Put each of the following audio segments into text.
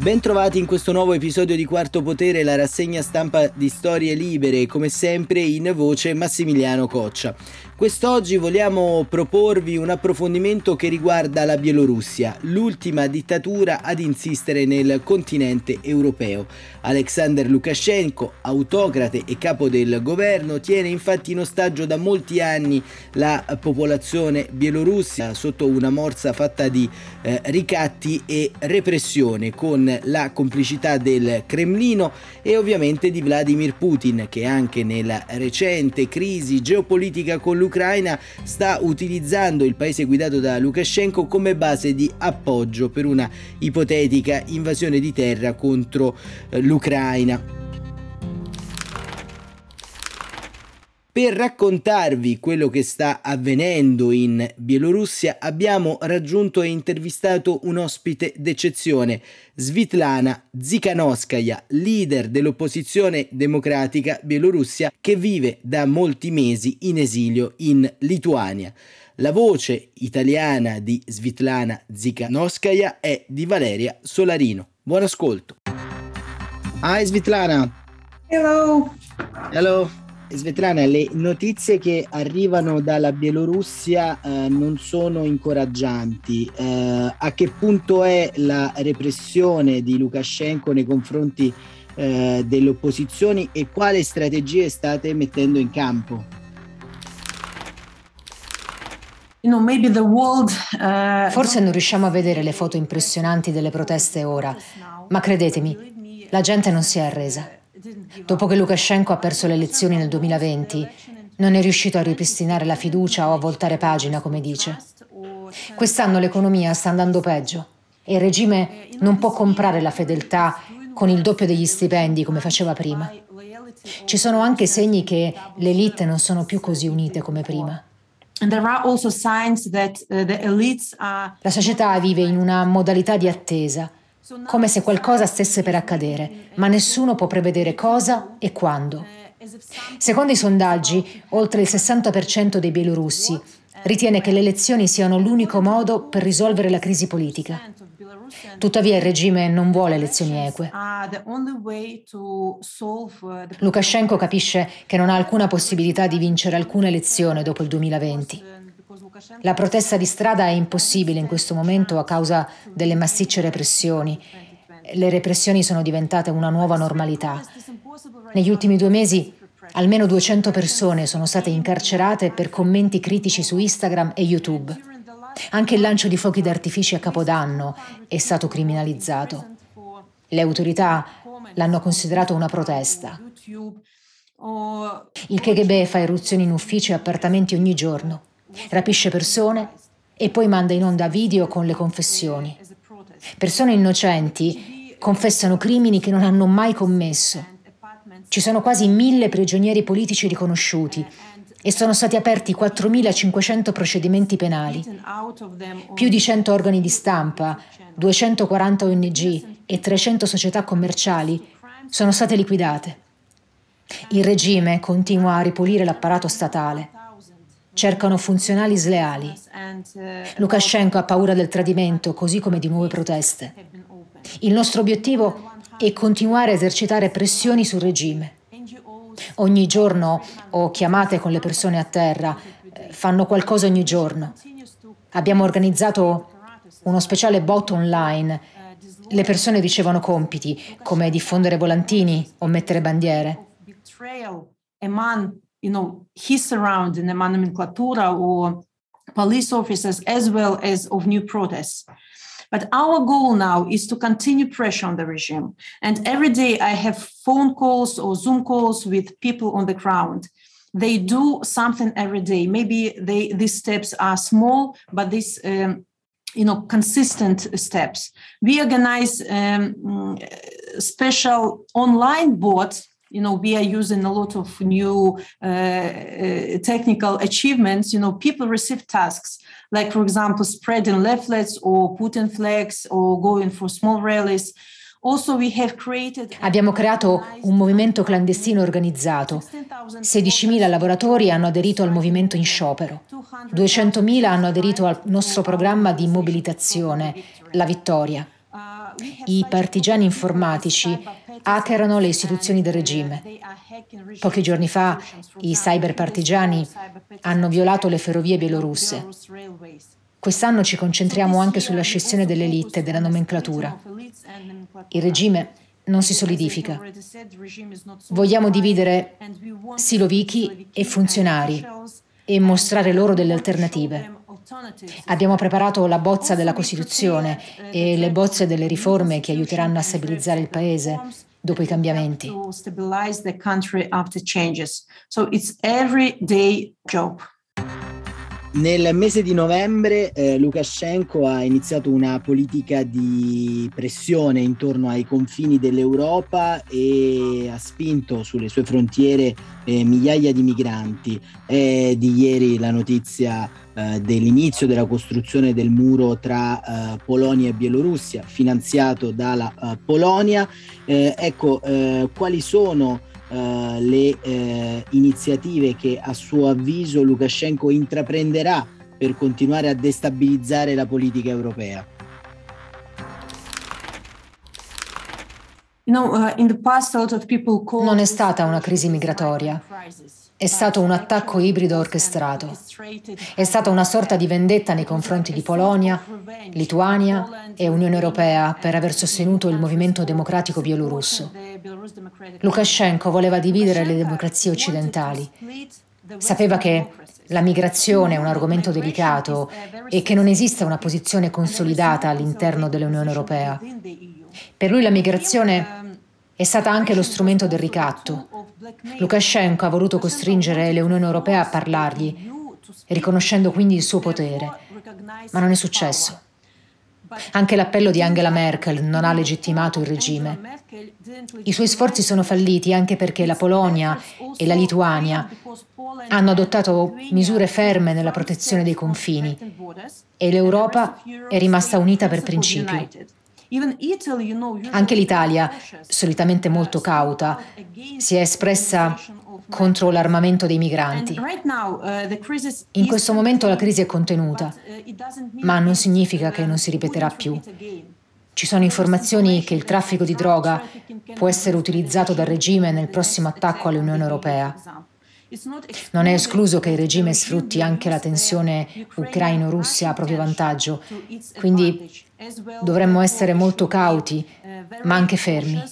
Bentrovati in questo nuovo episodio di Quarto Potere, la rassegna stampa di Storie Libere, come sempre in voce Massimiliano Coccia. Quest'oggi vogliamo proporvi un approfondimento che riguarda la Bielorussia, l'ultima dittatura ad insistere nel continente europeo. Alexander Lukashenko, autocrate e capo del governo, tiene infatti in ostaggio da molti anni la popolazione bielorussia sotto una morsa fatta di eh, ricatti e repressione con la complicità del Cremlino e ovviamente di Vladimir Putin che anche nella recente crisi geopolitica con l'Ucraina sta utilizzando il paese guidato da Lukashenko come base di appoggio per una ipotetica invasione di terra contro eh, l'Ucraina. Per raccontarvi quello che sta avvenendo in Bielorussia abbiamo raggiunto e intervistato un ospite d'eccezione, Svitlana Zikanoskaya, leader dell'opposizione democratica bielorussia che vive da molti mesi in esilio in Lituania. La voce italiana di Svitlana Zikanoskaya è di Valeria Solarino. Buon ascolto. Hi Svitlana. Hello. Hello. Svetlana, le notizie che arrivano dalla Bielorussia eh, non sono incoraggianti. Eh, a che punto è la repressione di Lukashenko nei confronti eh, delle opposizioni e quali strategie state mettendo in campo? Uh, Forse non riusciamo a vedere le foto impressionanti delle proteste ora, ma credetemi, la gente non si è arresa. Dopo che Lukashenko ha perso le elezioni nel 2020, non è riuscito a ripristinare la fiducia o a voltare pagina, come dice. Quest'anno l'economia sta andando peggio e il regime non può comprare la fedeltà con il doppio degli stipendi come faceva prima. Ci sono anche segni che le elite non sono più così unite come prima. Uh, la società vive in una modalità di attesa come se qualcosa stesse per accadere, ma nessuno può prevedere cosa e quando. Secondo i sondaggi, oltre il 60% dei bielorussi ritiene che le elezioni siano l'unico modo per risolvere la crisi politica. Tuttavia il regime non vuole elezioni eque. Lukashenko capisce che non ha alcuna possibilità di vincere alcuna elezione dopo il 2020. La protesta di strada è impossibile in questo momento a causa delle massicce repressioni. Le repressioni sono diventate una nuova normalità. Negli ultimi due mesi almeno 200 persone sono state incarcerate per commenti critici su Instagram e YouTube. Anche il lancio di fuochi d'artificio a Capodanno è stato criminalizzato. Le autorità l'hanno considerato una protesta. Il KGB fa eruzioni in uffici e appartamenti ogni giorno rapisce persone e poi manda in onda video con le confessioni. Persone innocenti confessano crimini che non hanno mai commesso. Ci sono quasi mille prigionieri politici riconosciuti e sono stati aperti 4.500 procedimenti penali. Più di 100 organi di stampa, 240 ONG e 300 società commerciali sono state liquidate. Il regime continua a ripulire l'apparato statale cercano funzionali sleali. Lukashenko ha paura del tradimento, così come di nuove proteste. Il nostro obiettivo è continuare a esercitare pressioni sul regime. Ogni giorno ho chiamate con le persone a terra, eh, fanno qualcosa ogni giorno. Abbiamo organizzato uno speciale bot online. Le persone ricevono compiti come diffondere volantini o mettere bandiere you know, his surrounding the nomenclatura or police officers as well as of new protests. But our goal now is to continue pressure on the regime. And every day I have phone calls or Zoom calls with people on the ground. They do something every day. Maybe they these steps are small, but these um, you know consistent steps. We organize um, special online boards you know we are using a lot of new uh, uh, technical achievements you know people receive tasks like for example spreading leaflets or putting flags or going for small rallies Abbiamo creato un movimento clandestino organizzato. 16.000 lavoratori hanno aderito al movimento in sciopero. 200.000 hanno aderito al nostro programma di mobilitazione, La Vittoria. I partigiani informatici hackerano le istituzioni del regime. Pochi giorni fa i cyber partigiani hanno violato le ferrovie bielorusse. Quest'anno ci concentriamo anche sulla scissione dell'elite e della nomenclatura. Il regime non si solidifica. Vogliamo dividere siloviki e funzionari e mostrare loro delle alternative. Abbiamo preparato la bozza della Costituzione e le bozze delle riforme che aiuteranno a stabilizzare il Paese dopo i cambiamenti. So it's everyday job. Nel mese di novembre eh, Lukashenko ha iniziato una politica di pressione intorno ai confini dell'Europa e ha spinto sulle sue frontiere eh, migliaia di migranti. È di ieri la notizia eh, dell'inizio della costruzione del muro tra eh, Polonia e Bielorussia, finanziato dalla eh, Polonia. Eh, ecco, quali sono uh, le iniziative che a suo avviso Lukashenko intraprenderà per continuare a destabilizzare la politica europea? Uh, non è stata una crisi migratoria, è stato un attacco ibrido orchestrato. È stata una sorta di vendetta nei confronti di Polonia, Lituania e Unione Europea per aver sostenuto il movimento democratico bielorusso. Lukashenko voleva dividere le democrazie occidentali. Sapeva che la migrazione è un argomento delicato e che non esiste una posizione consolidata all'interno dell'Unione Europea. Per lui la migrazione è stata anche lo strumento del ricatto, Lukashenko ha voluto costringere l'Unione Europea a parlargli, riconoscendo quindi il suo potere, ma non è successo. Anche l'appello di Angela Merkel non ha legittimato il regime. I suoi sforzi sono falliti anche perché la Polonia e la Lituania hanno adottato misure ferme nella protezione dei confini e l'Europa è rimasta unita per principio. Anche l'Italia, solitamente molto cauta, si è espressa contro l'armamento dei migranti. Uh, In questo momento la crisi è contenuta, uh, ma non significa che non si ripeterà più. Ci sono informazioni che il traffico di droga può essere utilizzato dal regime nel prossimo attacco all'Unione Europea. Non è escluso che il regime sfrutti anche la tensione ucraino-russia a proprio vantaggio, quindi dovremmo essere molto cauti, ma anche fermi.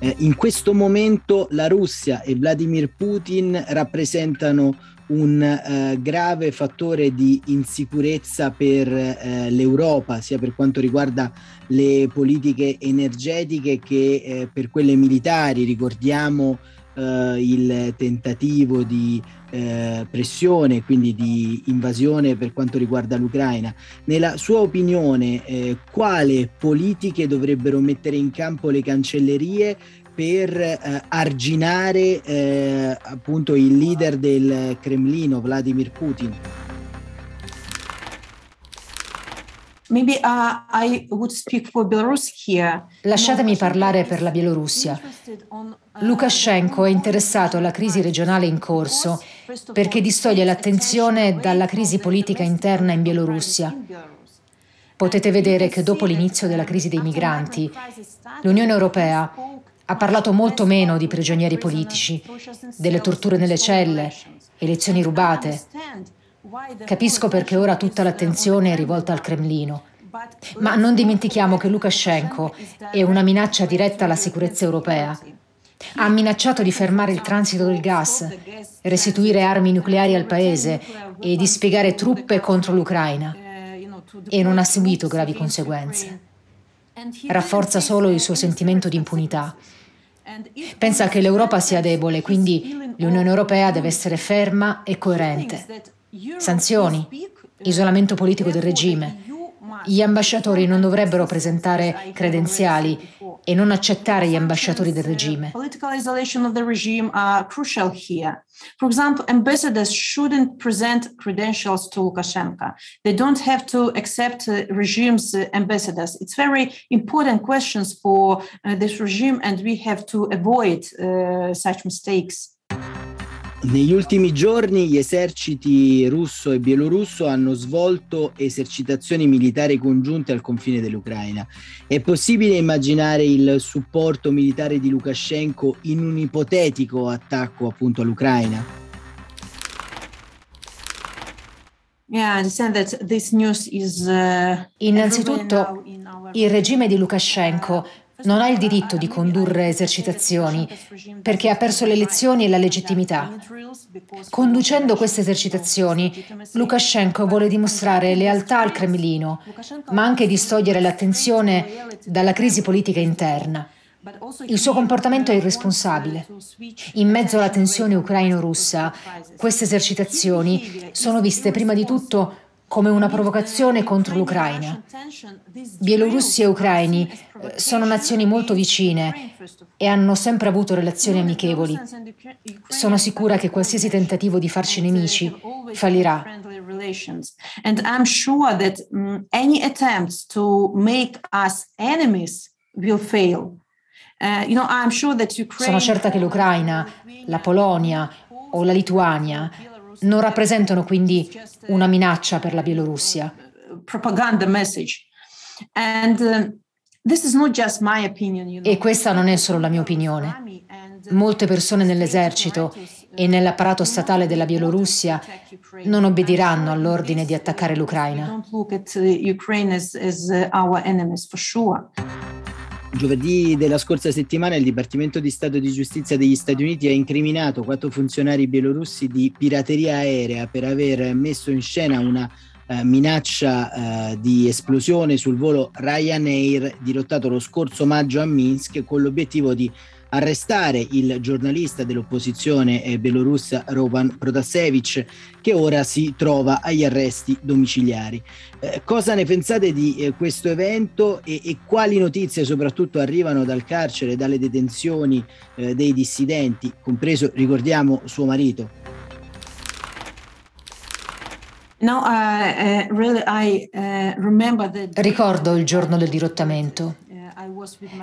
Eh, in questo momento la Russia e Vladimir Putin rappresentano un eh, grave fattore di insicurezza per eh, l'Europa, sia per quanto riguarda le politiche energetiche che eh, per quelle militari. Ricordiamo eh, il tentativo di eh, pressione, quindi di invasione per quanto riguarda l'Ucraina. Nella sua opinione, eh, quale politiche dovrebbero mettere in campo le cancellerie per eh, arginare eh, appunto il leader del Cremlino, Vladimir Putin. Maybe, uh, Lasciatemi parlare per la Bielorussia. Uh, Lukashenko è interessato alla crisi regionale in corso perché distoglie l'attenzione dalla crisi politica interna in Bielorussia. Potete vedere che dopo l'inizio della crisi dei migranti, l'Unione Europea ha parlato molto meno di prigionieri politici, delle torture nelle celle, elezioni rubate. Capisco perché ora tutta l'attenzione è rivolta al Cremlino. Ma non dimentichiamo che Lukashenko è una minaccia diretta alla sicurezza europea. Ha minacciato di fermare il transito del gas, restituire armi nucleari al paese e di spiegare truppe contro l'Ucraina. E non ha subito gravi conseguenze rafforza solo il suo sentimento di impunità. Pensa che l'Europa sia debole, quindi l'Unione Europea deve essere ferma e coerente. Sanzioni, isolamento politico del regime. Gli ambasciatori non dovrebbero presentare credenziali e non accettare gli ambasciatori del regime. Political isolation of the regime are crucial here. For example, ambassadors shouldn't present credentials to Lukashenko. They don't have to accept uh, regime's uh, ambassadors. It's very important questions for uh, regime, and we have to avoid uh. Negli ultimi giorni gli eserciti russo e bielorusso hanno svolto esercitazioni militari congiunte al confine dell'Ucraina. È possibile immaginare il supporto militare di Lukashenko in un ipotetico attacco appunto all'Ucraina? Uh, Innanzitutto, il regime di Lukashenko non ha il diritto di condurre esercitazioni perché ha perso le elezioni e la legittimità. Conducendo queste esercitazioni, Lukashenko vuole dimostrare lealtà al Cremlino, ma anche distogliere l'attenzione dalla crisi politica interna. Il suo comportamento è irresponsabile. In mezzo alla tensione ucraino-russa, queste esercitazioni sono viste prima di tutto come una provocazione contro l'Ucraina. Bielorussi e ucraini eh, sono nazioni molto vicine e hanno sempre avuto relazioni amichevoli. Sono sicura che qualsiasi tentativo di farci nemici fallirà. And I'm sure that um, any attempts to make us enemies will fail. Uh. Sono certa che l'Ucraina, la Polonia o la Lituania non rappresentano quindi una minaccia per la Bielorussia. Uh, e questa non è solo la mia opinione. Molte persone nell'esercito e nell'apparato statale della Bielorussia non obbediranno all'ordine di attaccare l'Ucraina. Giovedì della scorsa settimana il Dipartimento di Stato di Giustizia degli Stati Uniti ha incriminato quattro funzionari bielorussi di pirateria aerea per aver messo in scena una eh, minaccia eh, di esplosione sul volo Ryanair dirottato lo scorso maggio a Minsk con l'obiettivo di arrestare il giornalista dell'opposizione eh, belorussa Roman Protasevich che ora si trova agli arresti domiciliari. Eh, cosa ne pensate di eh, questo evento e, e, quali notizie soprattutto arrivano dal carcere, dalle detenzioni eh, dei dissidenti, compreso, ricordiamo, suo marito? I, uh, Ricordo il giorno del dirottamento.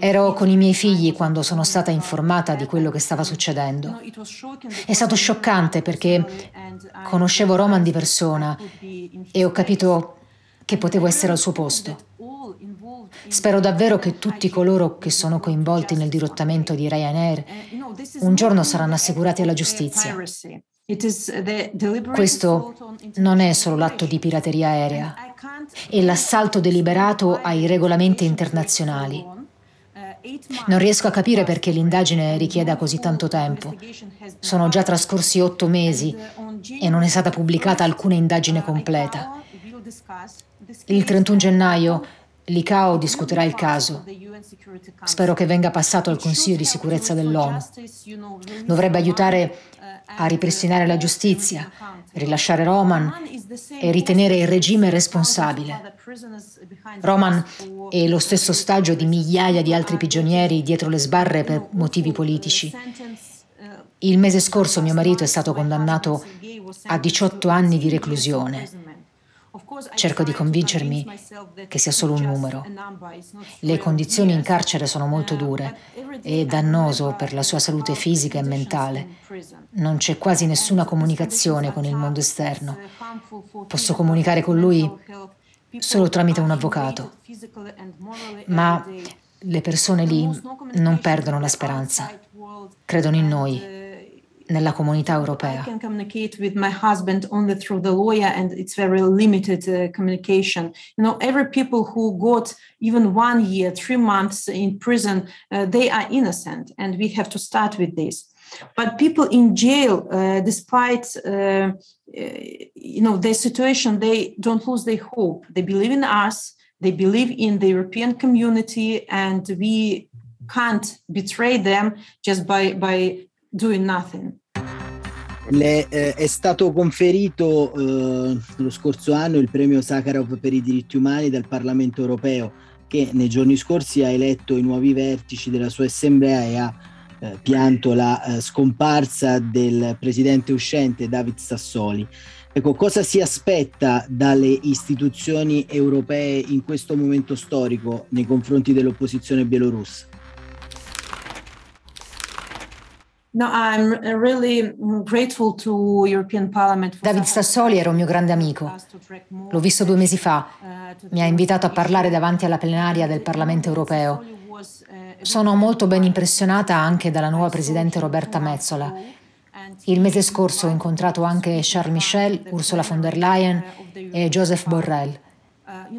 Ero con i miei figli quando sono stata informata di quello che stava succedendo. È stato scioccante perché conoscevo Roman di persona e ho capito che potevo essere al suo posto. Spero davvero che tutti coloro che sono coinvolti nel dirottamento di Ryanair un giorno saranno assicurati alla giustizia. Questo non è solo l'atto di pirateria aerea, è l'assalto deliberato ai regolamenti internazionali. Non riesco a capire perché l'indagine richieda così tanto tempo. Sono già trascorsi otto mesi e non è stata pubblicata alcuna indagine completa. Il 31 gennaio L'ICAO discuterà il caso. Spero che venga passato al Consiglio di sicurezza dell'ONU. Dovrebbe aiutare a ripristinare la giustizia, rilasciare Roman e ritenere il regime responsabile. Roman è lo stesso stagio di migliaia di altri prigionieri dietro le sbarre per motivi politici. Il mese scorso mio marito è stato condannato a 18 anni di reclusione. Cerco di convincermi che sia solo un numero. Le condizioni in carcere sono molto dure e dannoso per la sua salute fisica e mentale. Non c'è quasi nessuna comunicazione con il mondo esterno. Posso comunicare con lui solo tramite un avvocato. Ma le persone lì non perdono la speranza. Credono in noi nella comunità europea. I can communicate with my husband only through the lawyer and it's very limited uh, communication. You know, every people who got even one year, three months in prison, uh, they are innocent and we have to start with this. But people in jail, uh, despite uh, uh, you know their situation, they don't lose their hope. They believe in us. They believe in the European community, and we can't betray them just by by doing nothing. Le, eh, è stato conferito eh, lo scorso anno il premio Sakharov per i diritti umani dal Parlamento europeo. che nei giorni scorsi ha eletto i nuovi vertici della sua assemblea e ha eh, pianto la eh, scomparsa del presidente uscente David Sassoli. Ecco, cosa si aspetta dalle istituzioni europee in questo momento storico nei confronti dell'opposizione bielorussa? No, really. David Sassoli era un mio grande amico. L'ho visto due mesi fa. Mi ha invitato a parlare davanti alla plenaria del Parlamento europeo. Sono molto ben impressionata anche dalla nuova presidente Roberta Mezzola. Il mese scorso ho incontrato anche Charles Michel, Ursula von der Leyen e Joseph Borrell.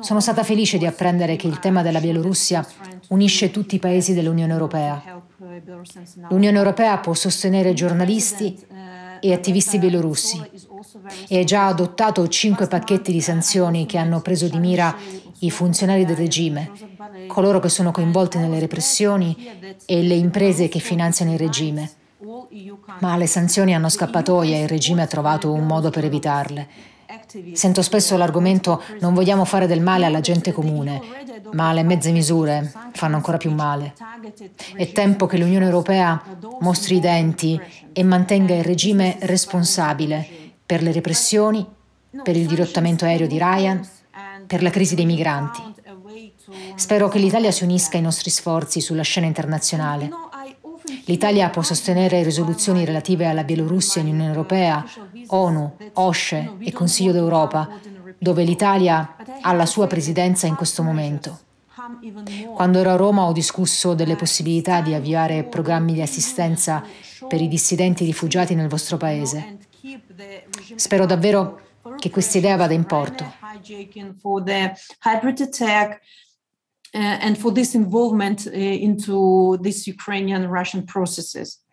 Sono stata felice di apprendere che il tema della Bielorussia unisce tutti i paesi dell'Unione Europea. L'Unione Europea può sostenere giornalisti e attivisti bielorussi e ha già adottato cinque pacchetti di sanzioni che hanno preso di mira i funzionari del regime, coloro che sono coinvolti nelle repressioni e le imprese che finanziano il regime. Ma le sanzioni hanno scappatoie e il regime ha trovato un modo per evitarle. Sento spesso l'argomento non vogliamo fare del male alla gente comune, ma le mezze misure fanno ancora più male. È tempo che l'Unione Europea mostri i denti e mantenga il regime responsabile per le repressioni, per il dirottamento aereo di Ryan, per la crisi dei migranti. Spero che l'Italia si unisca ai nostri sforzi sulla scena internazionale. L'Italia può sostenere risoluzioni relative alla Bielorussia in Unione Europea, ONU, OSCE e Consiglio d'Europa, dove l'Italia ha la sua presidenza in questo momento. Quando ero a Roma ho discusso delle possibilità di avviare programmi di assistenza per i dissidenti rifugiati nel vostro paese. Spero davvero che questa idea vada in porto. and for this involvement uh, into these Ukrainian Russian processes.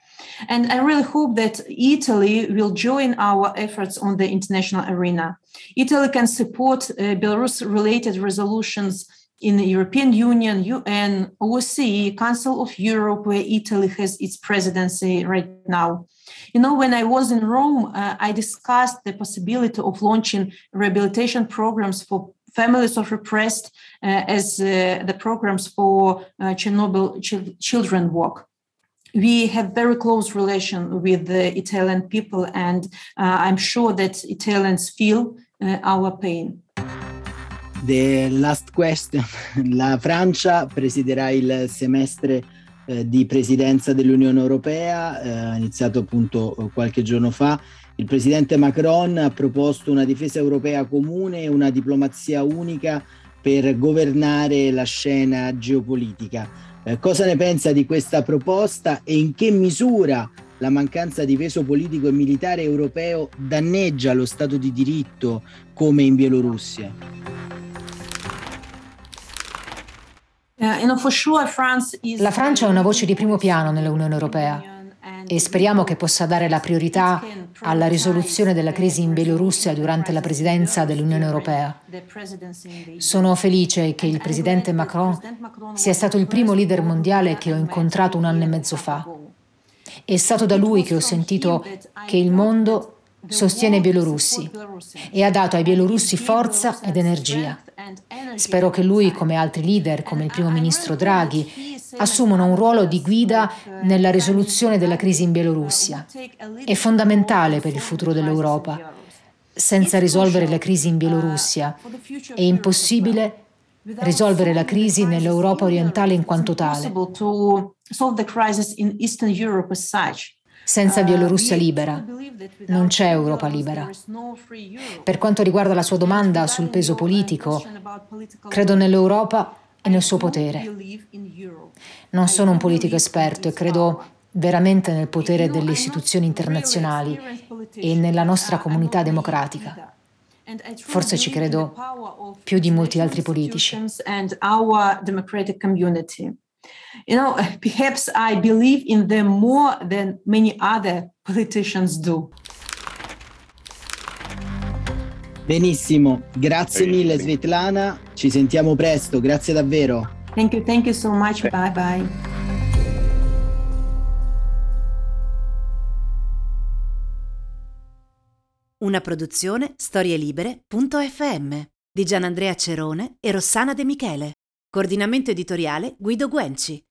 And I really hope that Italy will join our efforts on the international arena. Italy can support uh, Belarus related resolutions in the European Union, UN, OSCE, Council of Europe, where Italy has its presidency right now. You know, when I was in Rome, uh, I discussed the possibility of launching rehabilitation programs for families of repressed uh, as uh, the programs for uh, Chernobyl ch- children work we have very close relation with the Italian people, and uh, I'm sure that Italians feel uh, our pain. The last question. La Francia presiderà il semestre eh, di presidenza dell'Unione Europea, eh, iniziato appunto qualche giorno fa. Il presidente Macron ha proposto una difesa europea comune e una diplomazia unica per governare la scena geopolitica. Eh, cosa ne pensa di questa proposta e in che misura la mancanza di peso politico e militare europeo danneggia lo Stato di diritto come in Bielorussia? La Francia è una voce di primo piano nell'Unione Europea e speriamo che possa dare la priorità alla risoluzione della crisi in Bielorussia durante la presidenza dell'Unione Europea. Sono felice che il presidente Macron sia stato il primo leader mondiale che ho incontrato un anno e mezzo fa. È stato da lui che ho sentito che il mondo sostiene i bielorussi e ha dato ai bielorussi forza ed energia. Spero che lui, come altri leader, come il primo ministro Draghi, assumano un ruolo di guida nella risoluzione della crisi in Bielorussia. È fondamentale per il futuro dell'Europa. Senza risolvere la crisi in Bielorussia è impossibile risolvere la crisi nell'Europa orientale in quanto tale. Senza Bielorussia libera non c'è Europa libera. Per quanto riguarda la sua domanda sul peso politico, credo nell'Europa e nel suo potere. Non sono un politico esperto e credo veramente nel potere delle istituzioni internazionali e nella nostra comunità democratica. Forse ci credo più di molti altri politici. You know, perhaps I believe in them more than many other politicians do. Benissimo, grazie mille Svetlana, ci sentiamo presto, grazie davvero. Thank you, thank you so much, bye bye. Una produzione storielibere.fm di Gianandrea Cerone e Rossana De Michele. Coordinamento editoriale Guido Guenci.